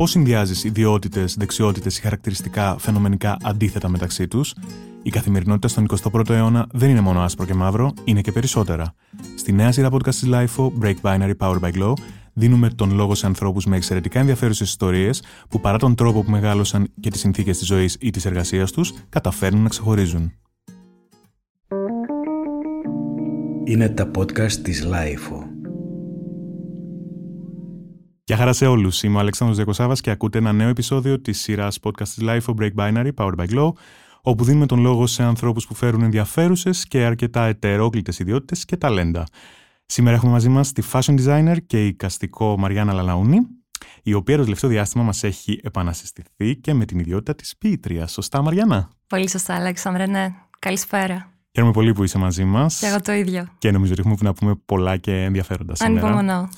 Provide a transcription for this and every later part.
Πώς συνδυάζεις ιδιότητες, δεξιότητες ή χαρακτηριστικά φαινομενικά αντίθετα μεταξύ τους; Η καθημερινότητα στον 21ο αιώνα δεν είναι μόνο άσπρο και μαύρο, είναι και περισσότερα. Στη νέα σειρά podcast της LIFO, Break Binary Powered by Glow, δίνουμε τον λόγο σε ανθρώπους με εξαιρετικά ενδιαφέρουσες ιστορίες που παρά τον τρόπο που μεγάλωσαν και τις συνθήκες της ζωής ή της εργασίας τους, καταφέρνουν να ξεχωρίζουν. Είναι τα podcast της LIFO. Γεια χαρά σε όλους. Είμαι ο Αλέξανδρος Διακοσάβας και ακούτε ένα νέο επεισόδιο της σειράς podcast της LIFO Break Binary Powered by Glow, όπου δίνουμε τον λόγο σε ανθρώπους που φέρουν ενδιαφέρουσες και αρκετά ετερόκλητες ιδιότητες και ταλέντα. Σήμερα έχουμε μαζί μας τη fashion designer και η καστικό Μαριάννα Λαλαούνη, η οποία το τελευταίο διάστημα μας έχει επανασυστηθεί και με την ιδιότητα της ποιήτριας. Σωστά, Μαριάννα; Πολύ σωστά, Αλέξανδρε, ναι. Καλησπέρα. Χαίρομαι πολύ που είσαι μαζί μας. Και εγώ το ίδιο. Και νομίζω ότι έχουμε να πούμε πολλά και ενδιαφέροντα σήμερα. Ανυπομονώ.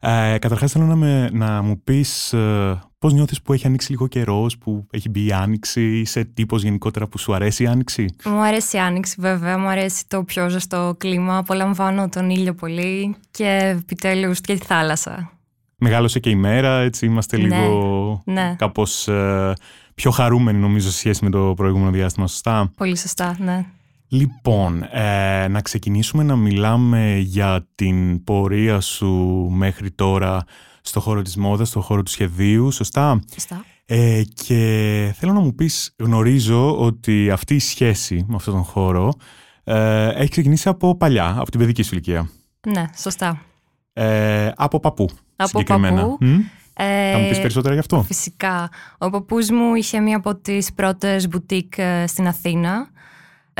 Ε, Καταρχάς, θέλω να, με, να μου πεις ε, πώς νιώθεις που έχει ανοίξει λίγο καιρός, που έχει μπει η άνοιξη, είσαι τύπος γενικότερα που σου αρέσει η άνοιξη; Μου αρέσει η άνοιξη, βέβαια. Μου αρέσει το πιο ζεστό κλίμα. Απολαμβάνω τον ήλιο πολύ και επιτέλους και τη θάλασσα. Μεγάλωσε και η μέρα, έτσι είμαστε Ναι, λίγο ναι. κάπως ε, πιο χαρούμενοι νομίζω σε σχέση με το προηγούμενο διάστημα, σωστά; Πολύ σωστά, ναι. Λοιπόν, ε, να ξεκινήσουμε να μιλάμε για την πορεία σου μέχρι τώρα στο χώρο της μόδας, στο χώρο του σχεδίου, σωστά; Σωστά. Ε, και θέλω να μου πεις, γνωρίζω ότι αυτή η σχέση με αυτόν τον χώρο ε, έχει ξεκινήσει από παλιά, από την παιδική σου ηλικία. Ναι, σωστά. Ε, από παππού, Από συγκεκριμένα. παππού. Μμ; Ε, Θα μου πεις περισσότερα γι' αυτό. Φυσικά. Ο παππούς μου είχε μία από τις πρώτες μπουτίκ ε, στην Αθήνα.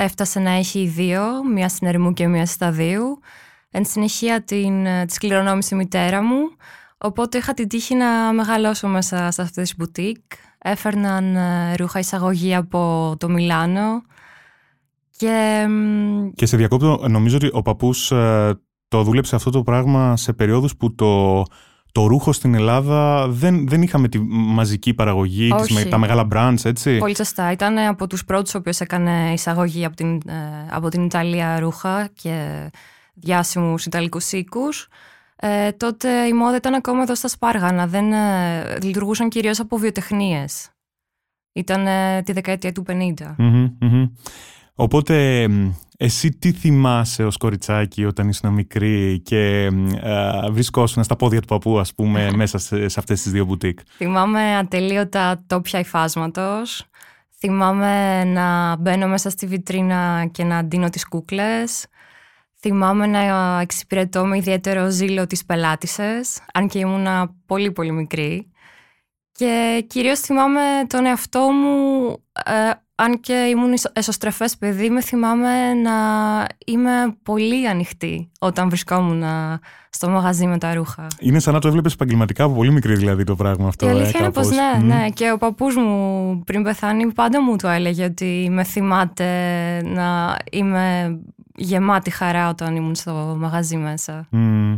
Έφτασε να έχει δύο, μία στην Ερμού και μία στη Σταδίου. Εν συνεχεία την, ε, της κληρονόμησε η μητέρα μου. Οπότε είχα την τύχη να μεγαλώσω μέσα σε αυτές τις μπουτίκ. Έφερναν ε, ρούχα εισαγωγή από το Μιλάνο. Και μ, Και σε διακόπτω, νομίζω ότι ο παππούς ε, το δούλεψε αυτό το πράγμα σε περιόδους που το, το ρούχο στην Ελλάδα δεν, δεν είχαμε τη μαζική παραγωγή, τις, Όχι. με- τα μεγάλα brands, έτσι. Πολύ σωστά. Ήταν από τους πρώτους ο οποίος έκανε εισαγωγή από την, ε, από την Ιταλία ρούχα και διάσημους Ιταλικούς οίκους. Ε, τότε η μόδα ήταν ακόμα εδώ στα Σπάργανα. Δεν ε, λειτουργούσαν κυρίως από βιοτεχνίες. Ήταν ε, τη δεκαετία του 50. Μμμ, μμμ. Οπότε, μ, εσύ τι θυμάσαι ως κοριτσάκι όταν ήσουν μικρή και μ, ε, βρισκόσουν στα πόδια του παππού, ας πούμε, μέσα σε, σε αυτές τις δύο μπουτίκ; Θυμάμαι ατελείωτα τόπια υφάσματος. Θυμάμαι να μπαίνω μέσα στη βιτρίνα και να ντύνω τις κούκλες. Θυμάμαι να εξυπηρετώ με ιδιαίτερο ζήλο τις πελάτησες, αν και ήμουνα πολύ πολύ μικρή. Και κυρίως θυμάμαι τον εαυτό μου, ε, αν και ήμουν εσω- εσωστρεφές παιδί, με θυμάμαι να είμαι πολύ ανοιχτή όταν βρισκόμουν στο μαγαζί με τα ρούχα. Είναι σαν να το έβλεπες επαγγελματικά από πολύ μικρή δηλαδή το πράγμα αυτό. Η ε, αλήθεια είναι πως κάπως. ναι, Μμ. ναι. Και ο παππούς μου πριν πεθάνει πάντα μου το έλεγε ότι με θυμάται να είμαι γεμάτη χαρά όταν ήμουν στο μαγαζί μέσα. Μμ.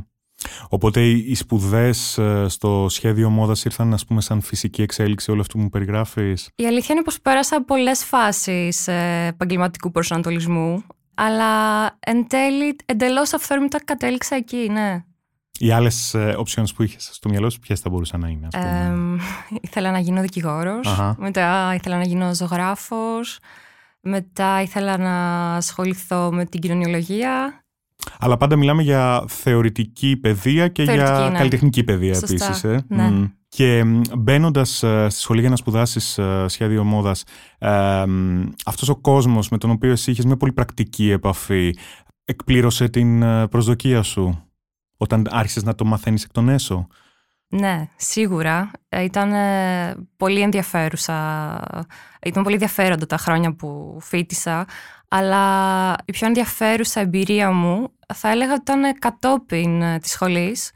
Οπότε οι οι σπουδές ε, στο σχέδιο μόδας ήρθαν ας πούμε σαν φυσική εξέλιξη όλο αυτό που μου περιγράφεις; Η αλήθεια είναι πως πέρασα πολλές φάσεις ε, επαγγελματικού προσανατολισμού αλλά εν τέλει εντελώς αυθόρμητα κατέληξα εκεί, ναι. Οι άλλες ε, options που είχες στο μυαλό σου ποιες θα μπορούσαν να είναι ας πούμε; Εμ, ήθελα να γίνω δικηγόρος, Αχα. μετά ήθελα να γίνω ζωγράφος, μετά ήθελα να ασχοληθώ με την κοινωνιολογία. Αλλά πάντα μιλάμε για θεωρητική παιδεία και για Θεωρητική, ναι. καλλιτεχνική παιδεία Σωστά, επίσης. Ε. ναι. Μμ. Και μπαίνοντας στη σχολή για να σπουδάσεις σχέδιο μόδας, αυτός ο κόσμος με τον οποίο εσύ είχες μια πολύ πρακτική επαφή, εκπλήρωσε την ε, προσδοκία σου όταν άρχισες να το μαθαίνεις εκ των έσω; Ναι, σίγουρα. Ε, Ήταν ε, πολύ ενδιαφέρουσα. Ήταν πολύ ενδιαφέροντα τα χρόνια που φίτησα. Αλλά η πιο ενδιαφέρουσα εμπειρία μου θα έλεγα ότι ήταν κατόπιν ε, της σχολής.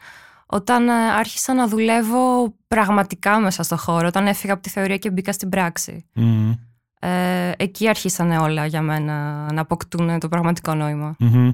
Όταν ε, άρχισα να δουλεύω πραγματικά μέσα στο χώρο. Όταν έφυγα από τη θεωρία και μπήκα στην πράξη. Μμμ. Ε, εκεί άρχισαν όλα για μένα να αποκτούν το πραγματικό νόημα. Μμμ.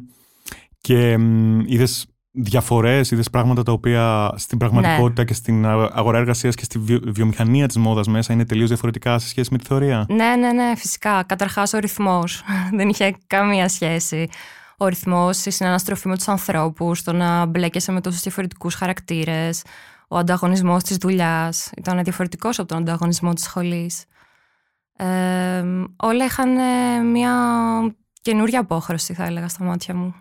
Και είδες διαφορές, είδες πράγματα τα οποία στην πραγματικότητα και στην α- αγορά εργασίας και στη βιο- βιομηχανία της μόδας μέσα είναι τελείως διαφορετικά σε σχέση με τη θεωρία; Ναι, ναι, ναι, φυσικά. Καταρχάς ο ρυθμός δεν είχε καμία σχέση. Ο ρυθμός, η συναναστροφή με τους ανθρώπους, το να μπλέκεσαι με τόσους διαφορετικούς χαρακτήρες, ο ανταγωνισμός της δουλειάς ήταν διαφορετικός από τον ανταγωνισμό της σχολής. Ε, όλα είχαν μια καινούρια απόχρωση θα έλεγα στα μάτια μου.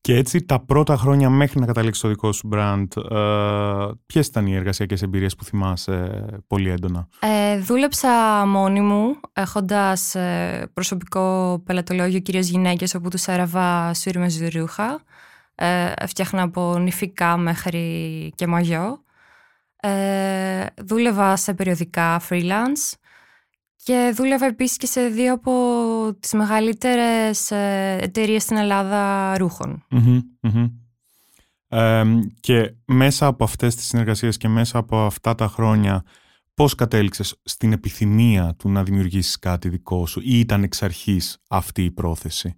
Και έτσι τα πρώτα χρόνια μέχρι να καταλήξει το δικό σου brand, ε, ποιες ήταν οι εργασιακές εμπειρίες που θυμάσαι πολύ έντονα; Ε, δούλεψα μόνη μου, έχοντας ε, προσωπικό πελατολόγιο κυρίως γυναίκες, όπου τους έραβα σύρμες ρούχα. Ε, έφτιαχνα από νηφικά μέχρι και μαγιό. Ε, δούλευα σε περιοδικά freelance και δούλευα επίσης και σε δύο από τις μεγαλύτερες ε, εταιρείες στην Ελλάδα και μέσα από αυτές τις συνεργασίες και μέσα από αυτά τα χρόνια πώς κατέληξες στην επιθυμία του να δημιουργήσεις κάτι δικό σου ή ήταν εξ αρχής αυτή η πρόθεση;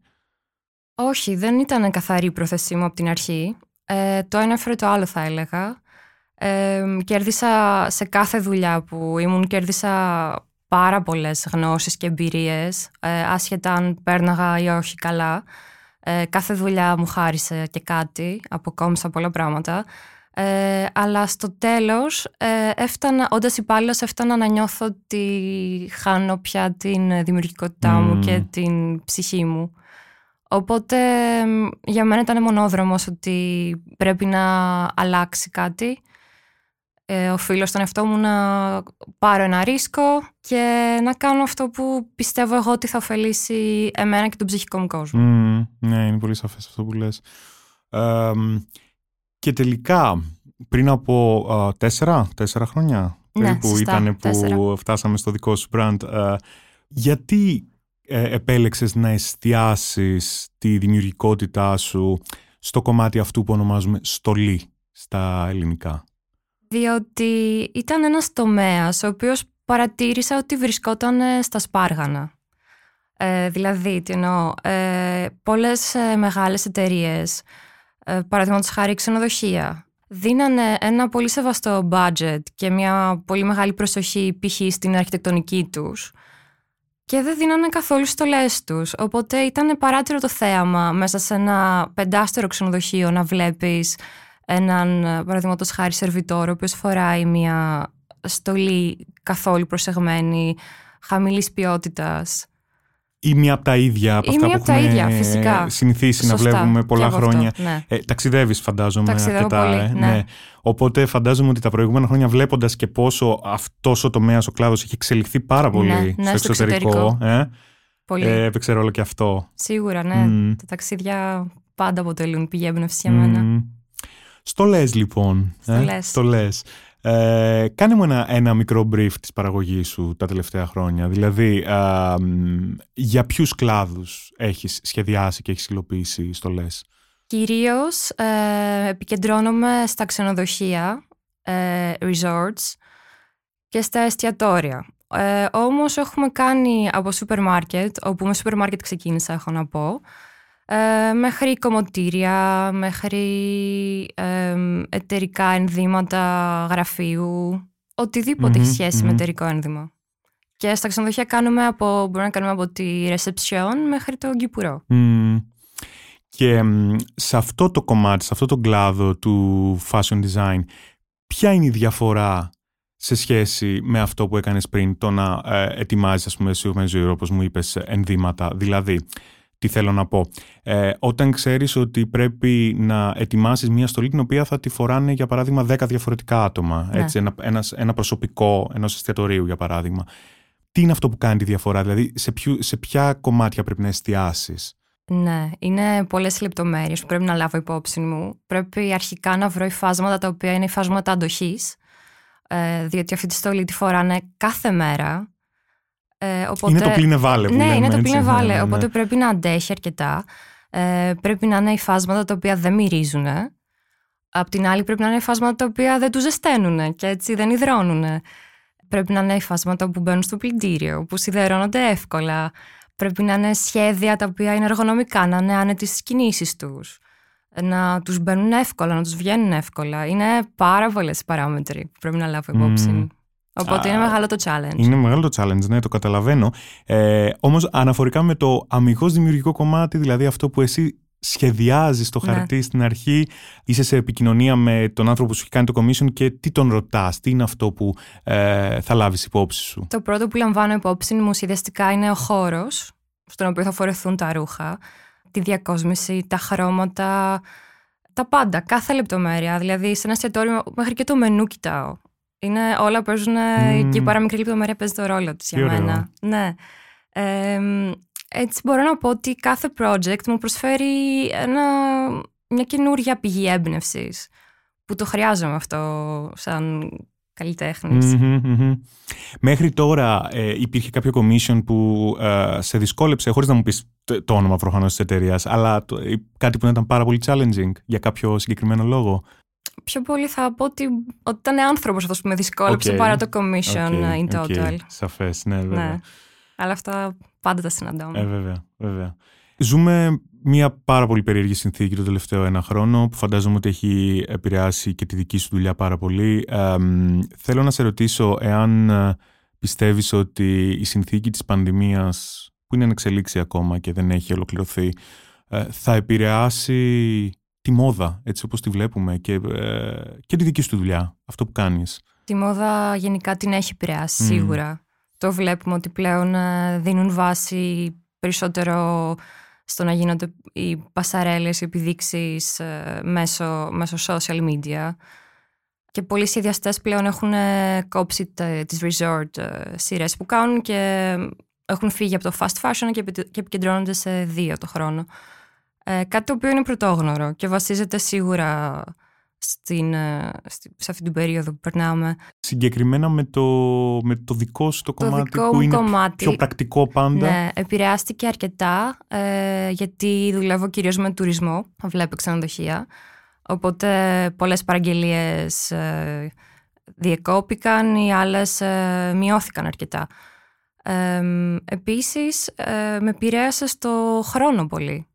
Όχι, δεν ήταν καθαρή η πρόθεσή μου από την αρχή. Ε, το ένα έφερε το άλλο θα έλεγα. Ε, κέρδισα σε κάθε δουλειά που ήμουν, κέρδισα πάρα πολλές γνώσεις και εμπειρίες, ε, άσχετα αν πέρναγα ή όχι καλά. Ε, κάθε δουλειά μου χάρισε και κάτι, αποκόμισα πολλά πράγματα. Ε, αλλά στο τέλος, ε, έφτανα, όντας υπάλληλος, έφτανα να νιώθω ότι χάνω πια την δημιουργικότητά μου και την ψυχή μου. Οπότε για μένα ήταν μονόδρομος ότι πρέπει να αλλάξει κάτι ε, οφείλω στον εαυτό μου να πάρω ένα ρίσκο και να κάνω αυτό που πιστεύω εγώ ότι θα ωφελήσει εμένα και τον ψυχικό μου κόσμο. ναι, είναι πολύ σαφές αυτό που λες. και τελικά, πριν από τέσσερα, τέσσερα χρόνια ναι, περίπου ήταν που φτάσαμε στο δικό σου brand, ε, γιατί ε, επέλεξες να εστιάσεις τη δημιουργικότητά σου στο κομμάτι αυτού που ονομάζουμε στολή στα ελληνικά; Διότι ήταν ένας τομέας ο οποίος παρατήρησα ότι βρισκόταν ε, στα σπάργανα. Ε, δηλαδή, τι εννοώ, ε, πολλές ε, μεγάλες εταιρείες, ε, παραδείγματος χάρη ξενοδοχεία, δίνανε ένα πολύ σεβαστό budget και μια πολύ μεγάλη προσοχή π.χ. στην αρχιτεκτονική τους και δεν δίνανε καθόλου στολές τους. Οπότε ήταν παράτηρο το θέαμα μέσα σε ένα πεντάστερο ξενοδοχείο να βλέπεις έναν παραδείγματος χάρη σερβιτόρο, ο οποίος φοράει μια στολή καθόλου προσεγμένη, χαμηλής ποιότητας. Ή μία από τα ίδια από ή αυτά μία που έχουμε ίδια, φυσικά. συνηθίσει να βλέπουμε πολλά χρόνια. Αυτό, ναι. ε, ταξιδεύεις φαντάζομαι Ταξιδεύω αρκετά. Πολύ, ε, ναι. ναι. Οπότε φαντάζομαι ότι τα προηγούμενα χρόνια βλέποντας και πόσο αυτός ο τομέας, ο κλάδος έχει εξελιχθεί πάρα πολύ ναι, ναι, στο, εξωτερικό. Ε, πολύ. Ε, έπαιξε ρόλο και αυτό. Σίγουρα, ναι. Mm. Τα ταξίδια πάντα αποτελούν πηγή έμπνευση για μένα. Στολές λοιπόν. Στολές. Ε, στολές. Ε, κάνε μου ένα, ένα μικρό brief της παραγωγής σου τα τελευταία χρόνια. Δηλαδή, για ποιους κλάδους έχεις σχεδιάσει και έχεις υλοποιήσει στολές. Κυρίως ε, επικεντρώνομαι στα ξενοδοχεία, ε, resorts και στα εστιατόρια. Ε, όμως έχουμε κάνει από σούπερ μάρκετ, όπου με σούπερ μάρκετ ξεκίνησα έχω να πω, ε, μέχρι κομμωτήρια, μέχρι ε, εταιρικά ενδύματα γραφείου, οτιδήποτε έχει σχέση με εταιρικό ένδυμα. Και στα ξενοδοχεία κάνουμε από, μπορούμε να κάνουμε από τη reception μέχρι το γκυπουρό. Και σε αυτό το κομμάτι, σε αυτό το κλάδο του fashion design, ποια είναι η διαφορά σε σχέση με αυτό που έκανες πριν, το να ε, ετοιμάζεις, ας πούμε, sur όπως μου είπες, ενδύματα. Δηλαδή, τι θέλω να πω. Ε, όταν ξέρεις ότι πρέπει να ετοιμάσεις μια στολή την οποία θα τη φοράνε για παράδειγμα 10 διαφορετικά άτομα. Ναι. Έτσι, ένα, ένας, ένα προσωπικό ενός εστιατορίου για παράδειγμα. Τι είναι αυτό που κάνει τη διαφορά, δηλαδή σε, σε ποια κομμάτια πρέπει να εστιάσεις; Ναι, είναι πολλές λεπτομέρειες που πρέπει να λάβω υπόψη μου. Πρέπει αρχικά να βρω υφάσματα τα οποία είναι υφάσματα αντοχής. Ε, διότι αυτή τη στολή τη φοράνε κάθε μέρα ε, οπότε... Είναι το πλήνε βάλε Ναι, είναι το πλήνε βάλε. Ναι, ναι, οπότε πρέπει να αντέχει αρκετά. Ε, πρέπει να είναι υφάσματα τα οποία δεν μυρίζουν. Απ' την άλλη, πρέπει να είναι υφάσματα τα οποία δεν τους ζεσταίνουν και έτσι δεν υδρώνουν. Πρέπει να είναι υφάσματα που μπαίνουν στο πλυντήριο, που σιδερώνονται εύκολα. Πρέπει να είναι σχέδια τα οποία είναι εργονομικά, να είναι άνετοι στις κινήσεις τους. Να τους μπαίνουν εύκολα, να τους βγαίνουν εύκολα. Είναι πάρα πολλές παράμετροι που πρέπει να λάβω υπόψη. Οπότε είναι μεγάλο το challenge. Είναι μεγάλο το challenge, ναι, το καταλαβαίνω. Ε, Όμως αναφορικά με το αμυγός δημιουργικό κομμάτι, δηλαδή αυτό που εσύ σχεδιάζεις το Ναι. χαρτί στην αρχή, είσαι σε επικοινωνία με τον άνθρωπο που σου έχει κάνει το commission και τι τον ρωτάς, τι είναι αυτό που ε, θα λάβεις υπόψη σου; Το πρώτο που λαμβάνω υπόψη μου ουσιαστικά είναι ο χώρος στον οποίο θα φορεθούν τα ρούχα, τη διακόσμηση, τα χρώματα, τα πάντα, κάθε λεπτομέρεια. Δηλαδή, σε ένα εστιατόριο μέχρι και το μενού κοιτάω. Είναι, όλα παίζουν Μμμ. και η παραμικρή λεπτομέρεια παίζει το ρόλο της Τι για ωραίο. μένα. Ναι. Ε, έτσι μπορώ να πω ότι κάθε project μου προσφέρει ένα, μια καινούρια πηγή έμπνευσης που το χρειάζομαι αυτό σαν καλλιτέχνης. Μμμ, μμμ. Μέχρι τώρα ε, υπήρχε κάποιο commission που ε, σε δυσκόλεψε, χωρίς να μου πεις το, το όνομα προφανώς της εταιρείας, αλλά το- ε, κάτι που να ήταν πάρα πολύ challenging για κάποιο συγκεκριμένο λόγο; Πιο πολύ θα πω ότι, ότι ήταν άνθρωπος αυτός που με δυσκόλεψε Οκ. παρά το commission Οκ, uh, in οκ. total. Σαφές, ναι βέβαια. Ναι. Αλλά αυτά πάντα τα συναντάμε. Ε, βέβαια, βέβαια. Ζούμε μια πάρα πολύ περίεργη συνθήκη το τελευταίο ένα χρόνο που φαντάζομαι ότι έχει επηρεάσει και τη δική σου δουλειά πάρα πολύ. Ε, μ, θέλω να σε ρωτήσω εάν ε, πιστεύεις ότι η συνθήκη της πανδημίας που είναι εν εξελίξη ακόμα και δεν έχει ολοκληρωθεί ε, θα επηρεάσει τη μόδα έτσι όπως τη βλέπουμε και, ε, και τη δική σου δουλειά, αυτό που κάνεις. Τη μόδα γενικά την έχει επηρεάσει Μμ. σίγουρα. Το βλέπουμε ότι πλέον ε, δίνουν βάση περισσότερο στο να γίνονται οι πασαρέλες, οι επιδείξεις ε, μέσω, μέσω social media. Και πολλοί σχεδιαστές πλέον έχουν ε, κόψει τε- τις resort ε, σειρές που κάνουν και έχουν φύγει από το fast fashion και επι- και επικεντρώνονται σε δύο το χρόνο. Ε, κάτι το οποίο είναι πρωτόγνωρο και βασίζεται σίγουρα στην, ε, στη- σε αυτή την περίοδο που περνάμε. Συγκεκριμένα με το, με το δικό σου το, Το κομμάτι δικό που μου είναι κομμάτι πιο πρακτικό πάντα. ναι, επηρεάστηκε αρκετά ε, γιατί δουλεύω κυρίως με τουρισμό, βλέπω ξενοδοχεία. Οπότε πολλές παραγγελίες ε, διεκόπηκαν, οι άλλες ε, μειώθηκαν αρκετά. Ε, επίσης, ε, με επηρέασε στο χρόνο πολύ.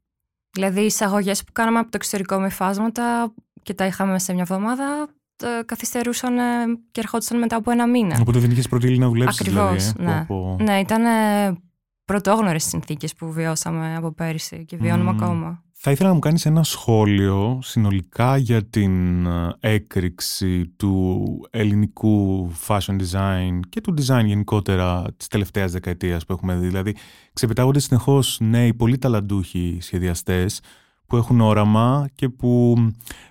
Δηλαδή, οι εισαγωγές που κάναμε από το εξωτερικό με φάσματα και τα είχαμε σε μια εβδομάδα, ε, καθυστερούσαν ε, και ερχόντουσαν μετά από ένα μήνα. Οπότε δεν είχε προτείνει να δουλέψεις. Ακριβώς, δηλαδή, ε. ναι. Πω, πω. Ναι, ήταν πρωτόγνωρες συνθήκες που βιώσαμε από πέρυσι και βιώνουμε Μμμ. ακόμα. Θα ήθελα να μου κάνεις ένα σχόλιο συνολικά για την ε, έκρηξη του ελληνικού fashion design και του design γενικότερα της τελευταίας δεκαετίας που έχουμε δει. Δηλαδή ξεπετάγονται συνεχώς νέοι πολύ ταλαντούχοι σχεδιαστές που έχουν όραμα και που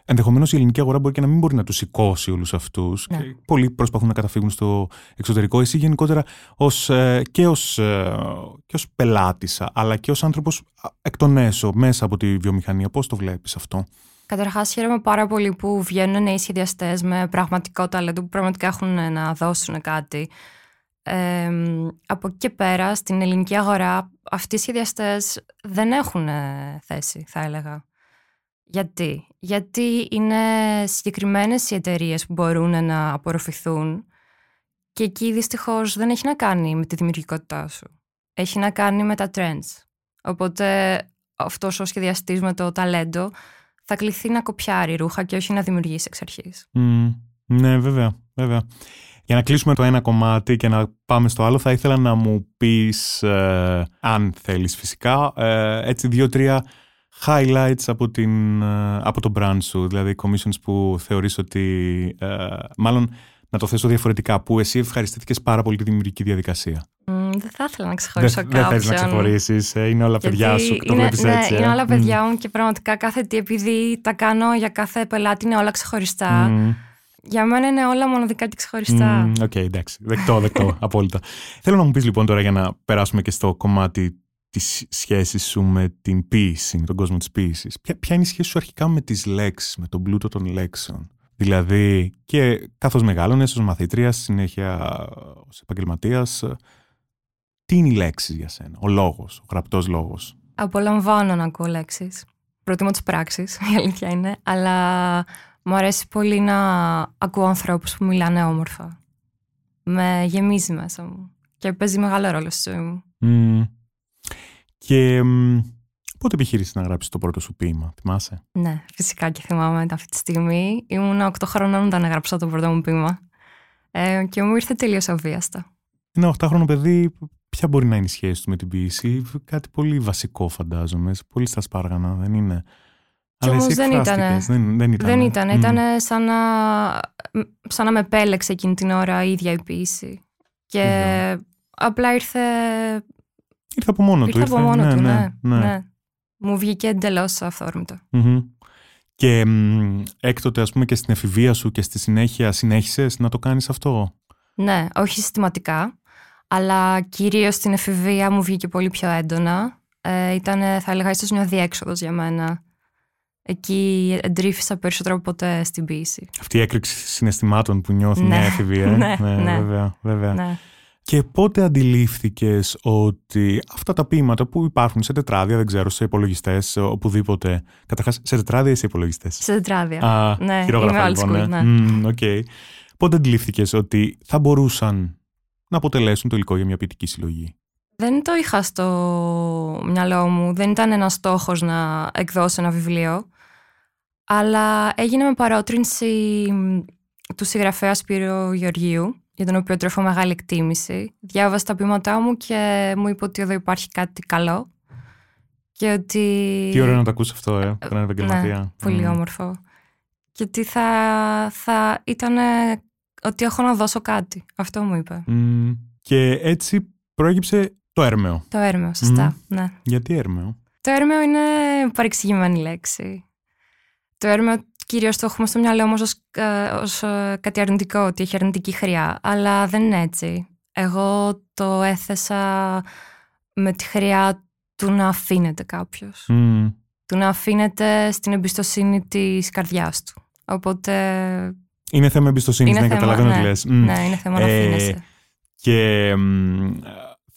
ενδεχομένως η ελληνική αγορά μπορεί και να μην μπορεί να τους σηκώσει όλους αυτούς. Ναι. Και πολλοί προσπαθούν να καταφύγουν στο εξωτερικό. Εσύ γενικότερα ως, ε, και, ως, ε, και ως πελάτησα, αλλά και ως άνθρωπος α, εκ των έσω, μέσα από τη βιομηχανία. Πώς το βλέπεις αυτό; Καταρχάς χαίρομαι πάρα πολύ που βγαίνουν νέοι σχεδιαστές με πραγματικό ταλέντο που πραγματικά έχουν να δώσουν κάτι. Ε, από εκεί και πέρα στην ελληνική αγορά αυτοί οι σχεδιαστές δεν έχουν ε, θέση θα έλεγα. Γιατί; Γιατί είναι συγκεκριμένες οι εταιρείες που μπορούν να απορροφηθούν και εκεί δυστυχώς δεν έχει να κάνει με τη δημιουργικότητά σου. Έχει να κάνει με τα trends. Οπότε αυτός ο σχεδιαστής με το ταλέντο θα κληθεί να κοπιάρει ρούχα και όχι να δημιουργήσει εξ αρχής. Μμ, ναι, βέβαια, βέβαια. Για να κλείσουμε το ένα κομμάτι και να πάμε στο άλλο, θα ήθελα να μου πεις, ε, αν θέλεις φυσικά, ε, έτσι δύο-τρία highlights από, την, ε, από το brand σου, δηλαδή commissions που θεωρείς ότι, ε, μάλλον να το θέσω διαφορετικά, που εσύ ευχαριστήθηκες πάρα πολύ τη δημιουργική διαδικασία. Μ, δεν θα ήθελα να ξεχωρίσω Δεν κάποιον. θες να ξεχωρίσεις, ε, είναι όλα Γιατί παιδιά σου, το είναι, βλέπεις ναι, έτσι. ε. είναι όλα Μμ. παιδιά μου και πραγματικά κάθε τι επειδή τα κάνω για κάθε πελάτη είναι όλα ξεχωριστά. Μμ. Για μένα είναι όλα μοναδικά και ξεχωριστά. Μμ, Οκ, εντάξει. Δεκτό, δεκτό, απόλυτα. Θέλω να μου πεις λοιπόν τώρα για να περάσουμε και στο κομμάτι της σχέσης σου με την ποίηση, με τον κόσμο της ποίησης. Ποια, ποια είναι η σχέση σου αρχικά με τις λέξεις, με τον πλούτο των λέξεων; Δηλαδή, και καθώς μεγάλωνες ως μαθήτρια, στη συνέχεια ως επαγγελματίας, τι είναι οι λέξεις για σένα, ο λόγος, ο γραπτός λόγος. Απολαμβάνω να ακούω λέξεις. Προτιμώ τις πράξεις, η αλήθεια είναι. Αλλά μου αρέσει πολύ να ακούω ανθρώπους που μιλάνε όμορφα. Με γεμίζει μέσα μου. Και παίζει μεγάλο ρόλο στη ζωή μου. Μμ. Και μ, πότε επιχείρησες να γράψεις το πρώτο σου ποίημα, θυμάσαι; Ναι, φυσικά και θυμάμαι αυτή τη στιγμή. Ήμουν 8 χρονών όταν έγραψα το πρώτο μου ποίημα. Ε, και μου ήρθε τελείως αβίαστα. Ένα 8χρονο παιδί ποια μπορεί να είναι η σχέση του με την ποιήση; Κάτι πολύ βασικό φαντάζομαι. Πολύ στα σπάργανα, δεν είναι; Κι όμως δεν ήταν. Δεν, δεν ήταν. Δεν ήταν. Ήταν σαν να, σαν να με επέλεξε εκείνη την ώρα η ίδια η ποιήση. Και απλά ήρθε. Ήρθε από μόνο ήρθε του. από μόνο ναι, του, ναι, ναι, ναι. Μου βγήκε εντελώς αυθόρμητο. Μμμ. Και μ, έκτοτε, ας πούμε, και στην εφηβεία σου και στη συνέχεια συνέχισες να το κάνεις αυτό; Ναι, όχι συστηματικά, αλλά κυρίως στην εφηβεία μου βγήκε πολύ πιο έντονα. Ε, ήταν, θα έλεγα, ίσως μια διέξοδος για μένα. Εκεί εντρίφησα περισσότερο από ποτέ στην ποιήση. Αυτή η έκρηξη συναισθημάτων που νιώθει Ναι, μια εφηβεία. ε. ναι, ναι. Βέβαια, βέβαια. Ναι. Και πότε αντιλήφθηκες ότι αυτά τα ποιήματα που υπάρχουν σε τετράδια, δεν ξέρω, σε υπολογιστές, οπουδήποτε. Καταρχάς, σε τετράδια ή σε υπολογιστές; Σε τετράδια. Α, ναι, χειρόγραφα, είμαι old λοιπόν, school, ναι. ναι. Μμμ, οκ. Πότε αντιλήφθηκες ότι θα μπορούσαν να αποτελέσουν το υλικό για μια ποιητική συλλογή; Δεν το είχα στο μυαλό μου. Δεν ήταν ένας στόχος να εκδώσω ένα βιβλίο. Αλλά έγινε με παρότρινση μ, του συγγραφέα Σπύρο Γεωργίου, για τον οποίο τρέφω μεγάλη εκτίμηση. Διάβασα τα ποίηματά μου και μου είπε ότι εδώ υπάρχει κάτι καλό. Και ότι... Τι ωραίο να το ακούσει αυτό, ε, από έναν επαγγελματία. Ναι, πολύ Μμ. όμορφο. Και ότι θα, θα ήταν ότι έχω να δώσω κάτι. Αυτό μου είπε. Μμ. Και έτσι προέκυψε το έρμεο. Το έρμεο, σωστά. Ναι. Γιατί έρμεο; Το έρμεο είναι παρεξηγημένη λέξη. Το έρμεο κυρίως το έχουμε στο μυαλό μας ως, ε, ως ε, κάτι αρνητικό, ότι έχει αρνητική χρειά. Αλλά δεν είναι έτσι. Εγώ το έθεσα με τη χρειά του να αφήνεται κάποιος. Μμ. Του να αφήνεται στην εμπιστοσύνη της καρδιάς του. Οπότε, Είναι θέμα εμπιστοσύνης, Είναι ναι, θέμα, καταλαβαίνω τι ναι. λες. Μμ. ναι, είναι θέμα να Ε, αφήνεσαι. Και μ,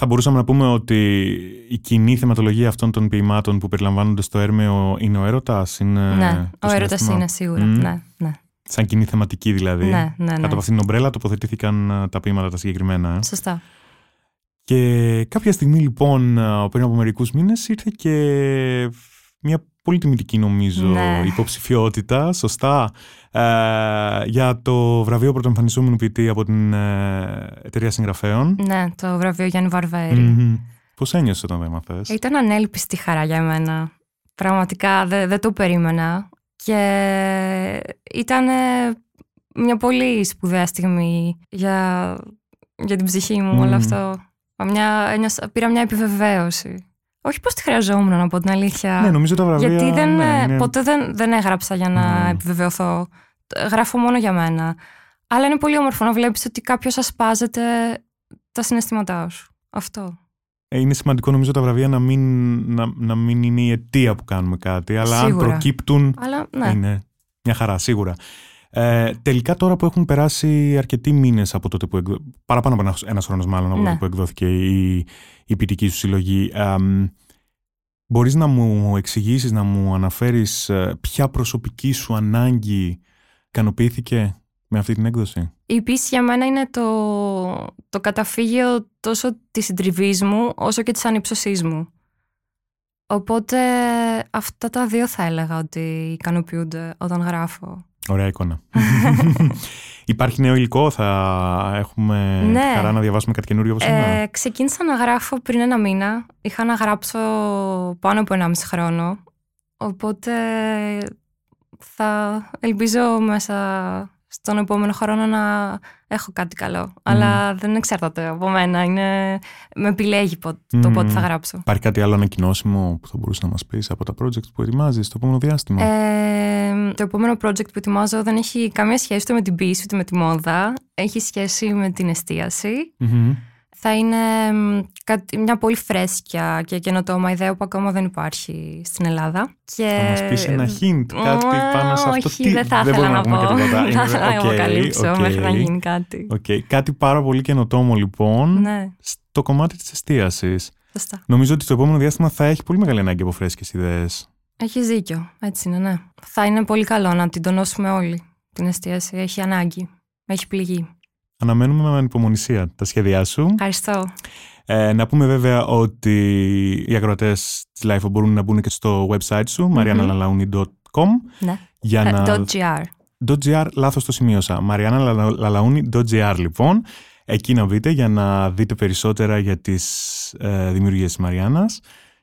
θα μπορούσαμε να πούμε ότι η κοινή θεματολογία αυτών των ποιημάτων που περιλαμβάνονται στο έρμεο είναι ο έρωτας, είναι ναι, το ο έρωτας συναίσθημα. είναι σίγουρα. Μμ. Ναι, ναι, Σαν κοινή θεματική δηλαδή. ναι, ναι, ναι. Κάτω από αυτήν την ομπρέλα τοποθετήθηκαν ε, τα ποίηματα τα συγκεκριμένα. ε. Σωστά. Και κάποια στιγμή λοιπόν ε, πριν από μερικούς μήνες ήρθε και μια πολύ τιμητική νομίζω Ναι. υποψηφιότητα, σωστά, ε, για το βραβείο πρωτοεμφανισόμενου ποιητή από την ε, εταιρεία συγγραφέων. Ναι, το βραβείο Γιάννη Βαρβέρη. Μμμ. Πώς ένιωσες όταν το έμαθες; Ήταν ανέλπιστη χαρά για μένα. Πραγματικά δεν δεν το περίμενα. Και ήταν μια πολύ σπουδαία στιγμή για, για την ψυχή μου όλο Μμμ. αυτό. Μια, ένιωσα- πήρα μια επιβεβαίωση. Όχι πως τη χρειαζόμουν να πω την αλήθεια. Ναι, νομίζω τα βραβεία... γιατί δεν, ναι, ε, είναι- ποτέ δεν, δεν έγραψα για να Ναι. επιβεβαιωθώ. Γράφω μόνο για μένα. Αλλά είναι πολύ όμορφο να βλέπεις ότι κάποιος ασπάζεται τα συναισθήματά σου. Αυτό. Ε, Είναι σημαντικό νομίζω τα βραβεία να μην, να, να μην είναι η αιτία που κάνουμε κάτι, αλλά Σίγουρα. αν προκύπτουν Αλλά ναι. είναι μια χαρά, σίγουρα. Ε, τελικά τώρα που έχουν περάσει αρκετοί μήνες από τότε που εκδο... παραπάνω από ένας, ένας χρόνος μάλλον από Ναι. τότε που εκδόθηκε η, η ποιητική σου συλλογή, εμ, μπορείς να μου εξηγήσεις, να μου αναφέρεις ε, ποια προσωπική σου ανάγκη ικανοποιήθηκε με αυτή την έκδοση; Η πίστη για μένα είναι το, το καταφύγιο τόσο της συντριβής μου όσο και της ανύψωσής μου. Οπότε αυτά τα δύο θα έλεγα ότι ικανοποιούνται όταν γράφω. Ωραία εικόνα. Υπάρχει νέο υλικό, θα έχουμε Ναι. τη χαρά να διαβάσουμε κάτι καινούριο από σένα. Ε, ξεκίνησα να γράφω πριν ένα μήνα. Είχα να γράψω πάνω από 1,5 χρόνο. Οπότε θα ελπίζω μέσα στον επόμενο χρόνο να έχω κάτι καλό. Αλλά δεν εξαρτάται από μένα. Είναι... Με επιλέγει πο- το Μμμ. πότε θα γράψω. Υπάρχει κάτι άλλο ανακοινώσιμο που θα μπορούσες να μας πεις από τα project που ετοιμάζεις στο επόμενο διάστημα; Ε, το επόμενο project που ετοιμάζω δεν έχει καμία σχέση ούτε με την ποίηση ούτε με τη μόδα. Έχει σχέση με την εστίαση. Μμμ. Θα είναι μ, κάτι- μια πολύ φρέσκια και καινοτόμα ιδέα που ακόμα δεν υπάρχει στην Ελλάδα. Και... Θα μας πεις ένα hint, κάτι Μ, πάνω σε αυτό. Όχι, Τι- δεν θα δεν ήθελα μπορούμε να να πω. πούμε και τίποτα. Να Είναι- οκ, αποκαλύψω οκ. μέχρι να γίνει κάτι. Οκ. Κάτι πάρα πολύ καινοτόμο λοιπόν Ναι, στο κομμάτι της εστίασης. σωστά. Νομίζω ότι το επόμενο διάστημα θα έχει πολύ μεγάλη ανάγκη από φρέσκες ιδέες. Έχεις δίκιο. Έτσι είναι, ναι. Θα είναι πολύ καλό να την τονώσουμε όλοι την εστίαση. Έχει ανάγκη. Έχει πληγή. Αναμένουμε με ανυπομονησία τα σχέδιά σου. Ευχαριστώ. Ε, να πούμε βέβαια ότι οι ακροατές της Life μπορούν να μπουν και στο website σου, marianalalauni.com Ναι. για Ε, να... .gr. .gr, λάθος το σημείωσα. marianalalauni.gr λοιπόν. εκεί να μπείτε για να δείτε περισσότερα για τις ε, δημιουργίες της Μαριάννας.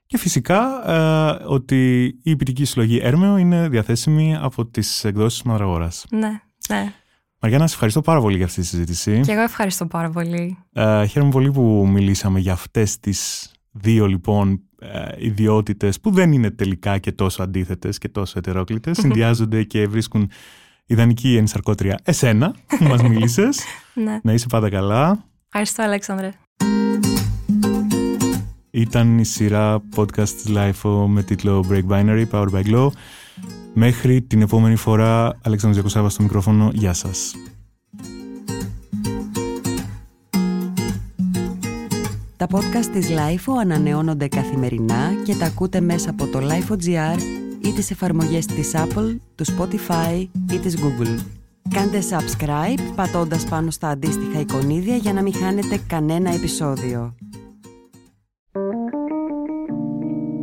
Και φυσικά ε, ότι η υπητική συλλογή Έρμεο είναι διαθέσιμη από τις εκδόσεις Μαδραγόρας. Ναι, ναι. Μαριάννα, σε ευχαριστώ πάρα πολύ για αυτή τη συζήτηση. Και εγώ ευχαριστώ πάρα πολύ. Ε, χαίρομαι πολύ που μιλήσαμε για αυτές τις δύο λοιπόν ε, ιδιότητες που δεν είναι τελικά και τόσο αντίθετες και τόσο ετερόκλητες. Συνδυάζονται και βρίσκουν ιδανική ενσαρκώτρια εσένα που μας μίλησες. ναι. Να είσαι πάντα καλά. Ευχαριστώ Αλέξανδρε. Ήταν η σειρά podcast της LIFO με τίτλο Break Binary, Powered by Glow. Μέχρι την επόμενη φορά, Αλέξανδρος Διακοσάβας στο μικρόφωνο. Γεια σας. Τα podcast της LIFO ανανεώνονται καθημερινά και τα ακούτε μέσα από το LIFO.gr ή τις εφαρμογές της Apple, του Spotify ή της Google. Κάντε subscribe πατώντας πάνω στα αντίστοιχα εικονίδια για να μην χάνετε κανένα επεισόδιο.